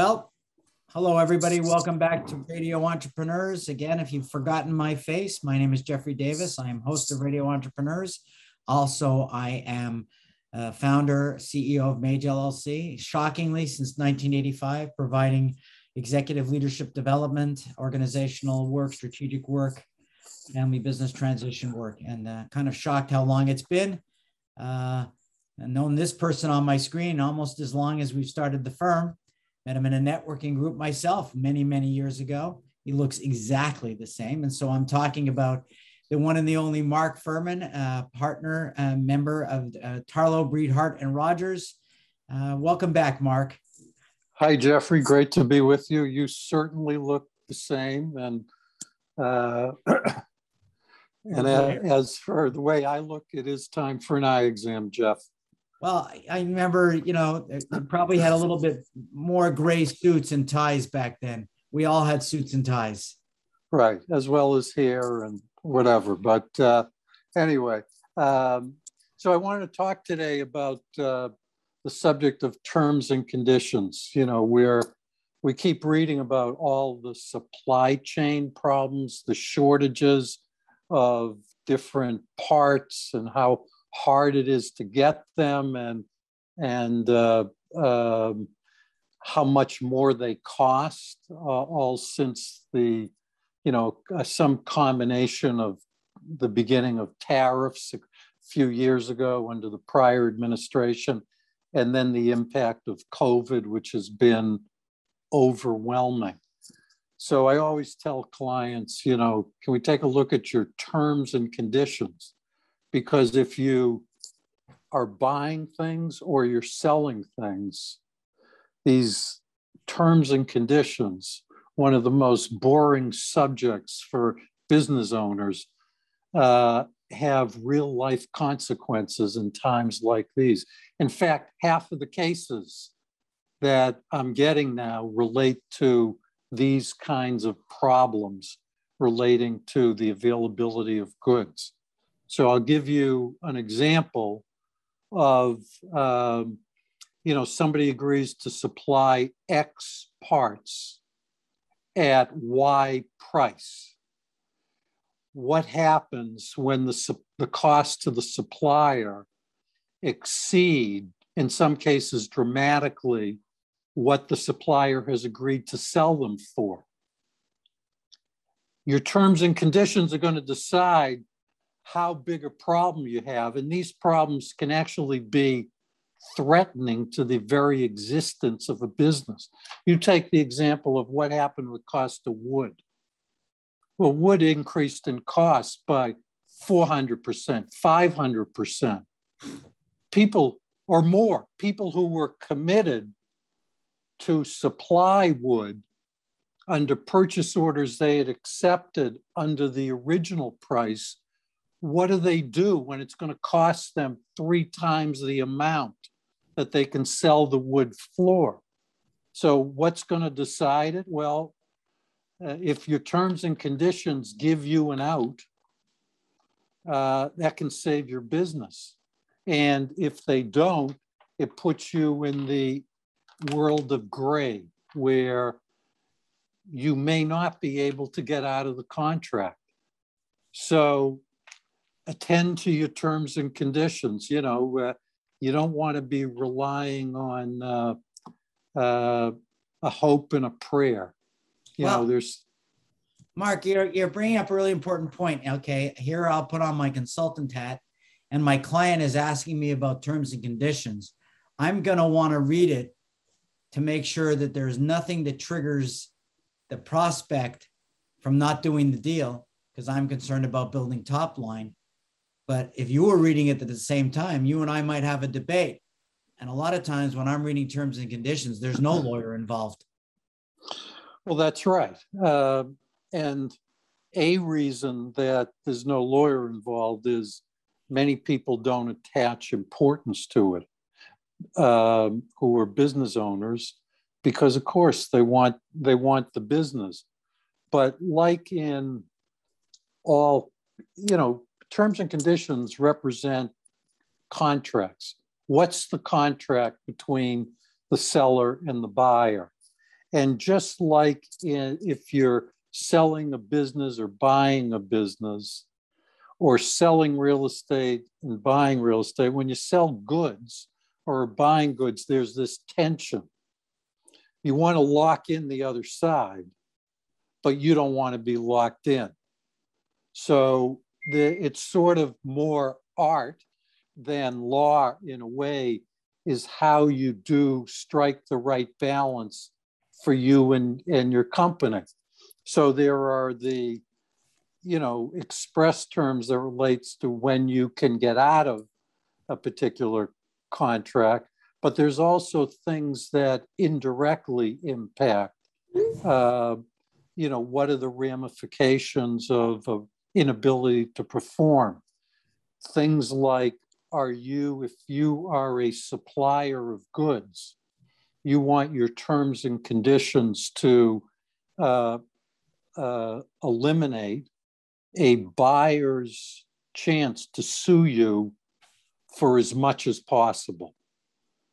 Well, hello, everybody. Welcome back to Radio Entrepreneurs. Again, if you've forgotten my face, my name is Jeffrey Davis. I am host of Radio Entrepreneurs. Also, I am uh, founder, CEO of Mage LLC, shockingly, since 1985, providing executive leadership development, organizational work, strategic work, family business transition work, and uh, kind of shocked how long it's been. Uh, known this person on my screen almost as long as we've started the firm. Met him in a networking group myself many, many years ago. He looks exactly the same. And so I'm talking about the one and the only Mark Furman, uh, partner, uh, member of uh, Tarlow, Breed, Hart, and Rodgers. Uh, welcome back, Mark. Hi, Jeffrey. Great to be with you. You certainly look the same. And uh, and as for the way I look, it is time for an eye exam, Jeff. Well, I remember, you know, probably had a little bit more gray suits and ties back then. We all had suits and ties. Right, as well as hair and whatever. But uh, anyway, um, so I wanted to talk today about uh, the subject of terms and conditions. You know, we're we keep reading about all the supply chain problems, the shortages of different parts, and how hard it is to get them and and uh, um, how much more they cost uh, all since the you know uh, some combination of the beginning of tariffs a few years ago under the prior administration and then the impact of covid which has been overwhelming. So i always tell clients you know can we take a look at your terms and conditions because if you are buying things or you're selling things, these terms and conditions, one of the most boring subjects for business owners, uh, have real life consequences in times like these. In fact, half of the cases that I'm getting now relate to these kinds of problems relating to the availability of goods. So I'll give you an example of, um, you know, somebody agrees to supply X parts at Y price. What happens when the, the cost to the supplier exceed, in some cases dramatically, what the supplier has agreed to sell them for? Your terms and conditions are going to decide how big a problem you have. And these problems can actually be threatening to the very existence of a business. You take the example of what happened with cost of wood. Well, wood increased in cost by 400%, 500%. People or more, people who were committed to supply wood under purchase orders they had accepted under the original price what do they do when it's going to cost them three times the amount that they can sell the wood floor? So, what's going to decide it? Well, uh, if your terms and conditions give you an out, uh, that can save your business. And if they don't, it puts you in the world of gray where you may not be able to get out of the contract. So attend to your terms and conditions. You know, uh, you don't want to be relying on uh, uh, a hope and a prayer. You well, know, there's. Mark, you're, you're bringing up a really important point. Okay, here I'll put on my consultant hat, and my client is asking me about terms and conditions. I'm going to want to read it to make sure that there's nothing that triggers the prospect from not doing the deal because I'm concerned about building top line. But if you were reading it at the same time, you and I might have a debate. And a lot of times when I'm reading terms and conditions, there's no lawyer involved. Well, that's right. Uh, and a reason that there's no lawyer involved is many people don't attach importance to it uh, who are business owners because of course they want they want the business but like in all you know terms and conditions represent contracts. What's the contract between the seller and the buyer? And just like in, if you're selling a business or buying a business or selling real estate and buying real estate, when you sell goods or buying goods, there's this tension. You want to lock in the other side, but you don't want to be locked in. So the, it's sort of more art than law in a way is how you do strike the right balance for you and, and your company. So there are the, you know, express terms that relates to when you can get out of a particular contract, but there's also things that indirectly impact, uh, you know, what are the ramifications of, of inability to perform? Things like, are you, if you are a supplier of goods, you want your terms and conditions to uh, uh, eliminate a buyer's chance to sue you for as much as possible.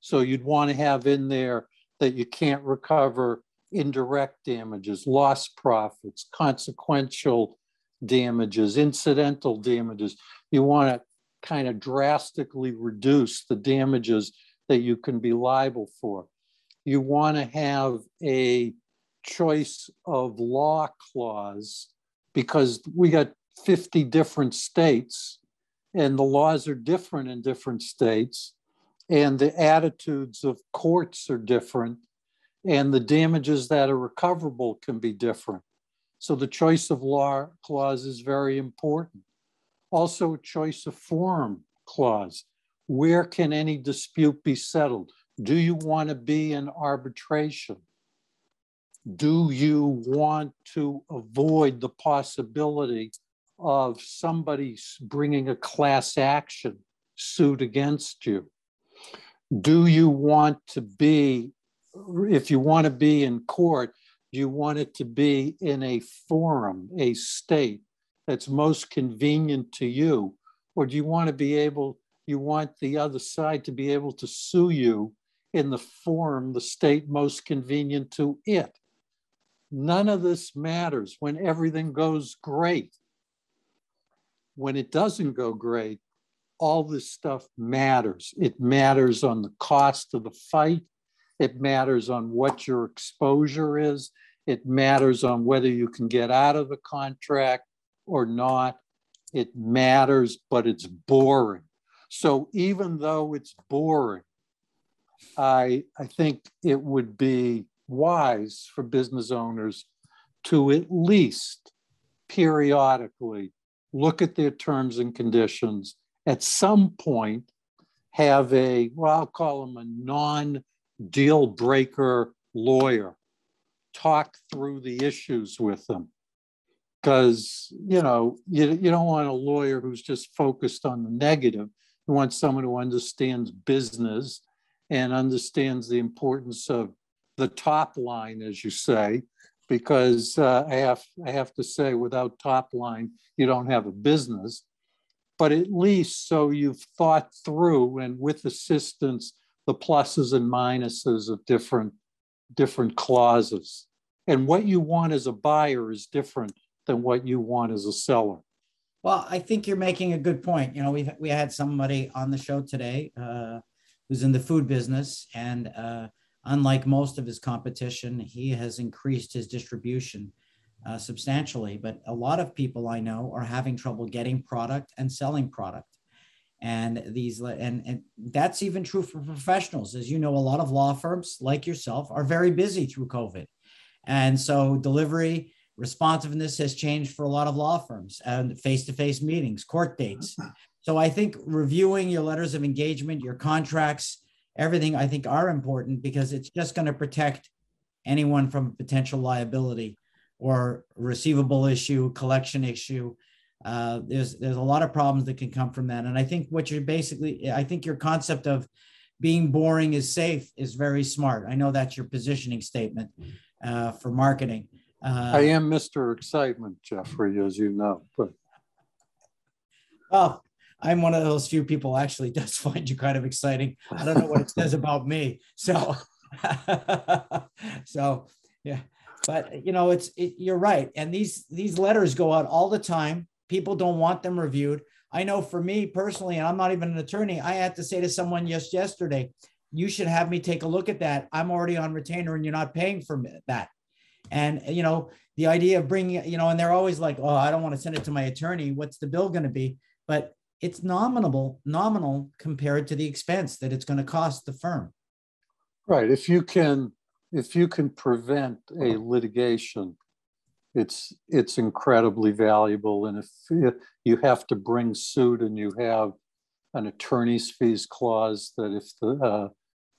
So you'd want to have in there that you can't recover indirect damages, lost profits, consequential damages, incidental damages. You want to kind of drastically reduce the damages that you can be liable for. You want to have a choice of law clause because we got 50 different states and the laws are different in different states and the attitudes of courts are different and the damages that are recoverable can be different. So the choice of law clause is very important. Also, choice of forum clause. Where can any dispute be settled? Do you want to be in arbitration? Do you want to avoid the possibility of somebody bringing a class action suit against you? Do you want to be, if you want to be in court, you want it to be in a forum, a state that's most convenient to you? Or do you want to be able, you want the other side to be able to sue you in the forum, the state most convenient to it? None of this matters when everything goes great when it doesn't go great, all this stuff matters. It matters on the cost of the fight. It matters on what your exposure is. It matters on whether you can get out of the contract or not. It matters, but it's boring. So even though it's boring, I, I think it would be wise for business owners to at least periodically look at their terms and conditions, at some point have a, well, I'll call them a non deal breaker lawyer, talk through the issues with them. Because, you know, you, you don't want a lawyer who's just focused on the negative. You want someone who understands business and understands the importance of the top line, as you say, because uh, I have I have to say, without top line, you don't have a business. But at least so you've thought through, and with assistance, the pluses and minuses of different different clauses. And what you want as a buyer is different than what you want as a seller. Well, I think you're making a good point. You know, we we had somebody on the show today uh, who's in the food business, and uh, unlike most of his competition, he has increased his distribution uh, substantially. But a lot of people I know are having trouble getting product and selling product. And these and, and that's even true for professionals. As you know, a lot of law firms like yourself are very busy through COVID. And so delivery responsiveness has changed for a lot of law firms and face-to-face meetings, court dates. Ah. So I think reviewing your letters of engagement, your contracts, everything I think are important because it's just going to protect anyone from potential liability or receivable issue, collection issue. Uh, there's there's a lot of problems that can come from that, and I think what you're basically, I think your concept of being boring is safe is very smart. I know that's your positioning statement uh, for marketing. Uh, I am Mr. Excitement, Jeffrey, as you know. But well, I'm one of those few people actually does find you kind of exciting. I don't know what it says about me. So, so yeah. But you know, it's it, you're right. And these these letters go out all the time. People don't want them reviewed. I know for me personally, and I'm not even an attorney, I had to say to someone just yesterday, you should have me take a look at that. I'm already on retainer and you're not paying for that. And you know, the idea of bringing, you know, and they're always like, "Oh, I don't want to send it to my attorney. What's the bill going to be?" But it's nominal, nominal compared to the expense that it's going to cost the firm. Right. If you can, if you can prevent a litigation, it's it's incredibly valuable. And if you have to bring suit and you have an attorney's fees clause that if the, uh,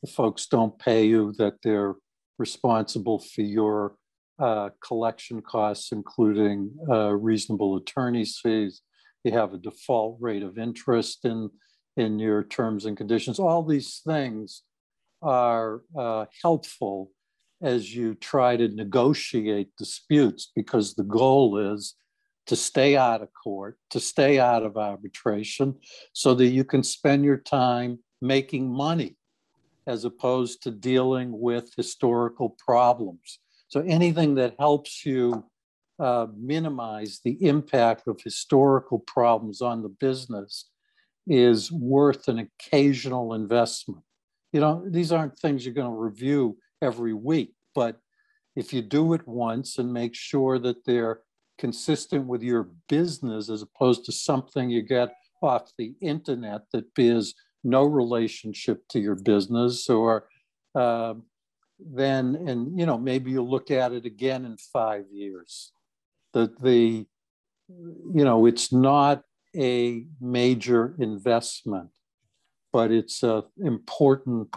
the folks don't pay you, that they're responsible for your uh, collection costs, including uh, reasonable attorney's fees. You have a default rate of interest in, in your terms and conditions. All these things are uh, helpful as you try to negotiate disputes because the goal is to stay out of court, to stay out of arbitration, so that you can spend your time making money as opposed to dealing with historical problems. So anything that helps you uh, minimize the impact of historical problems on the business is worth an occasional investment. You know, these aren't things you're going to review every week, but if you do it once and make sure that they're consistent with your business as opposed to something you get off the internet that bears no relationship to your business or uh, then and you know maybe you'll look at it again in five years. That the you know it's not a major investment but it's an important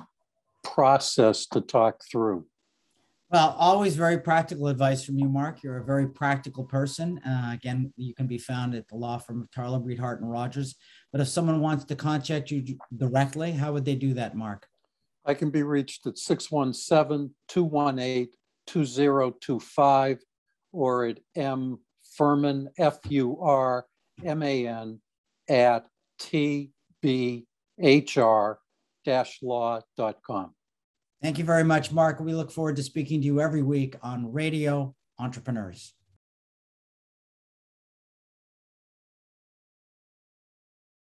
process to talk through well, always very practical advice from you, Mark. You're a very practical person. Uh, again, you can be found at the law firm of Tarlow, Breed, Hart, and Rodgers. But if someone wants to contact you directly, how would they do that, Mark? I can be reached at 617 218 2025 or at M Furman, F U R M A N, at tbhr law.com. Thank you very much, Mark. We look forward to speaking to you every week on Radio Entrepreneurs.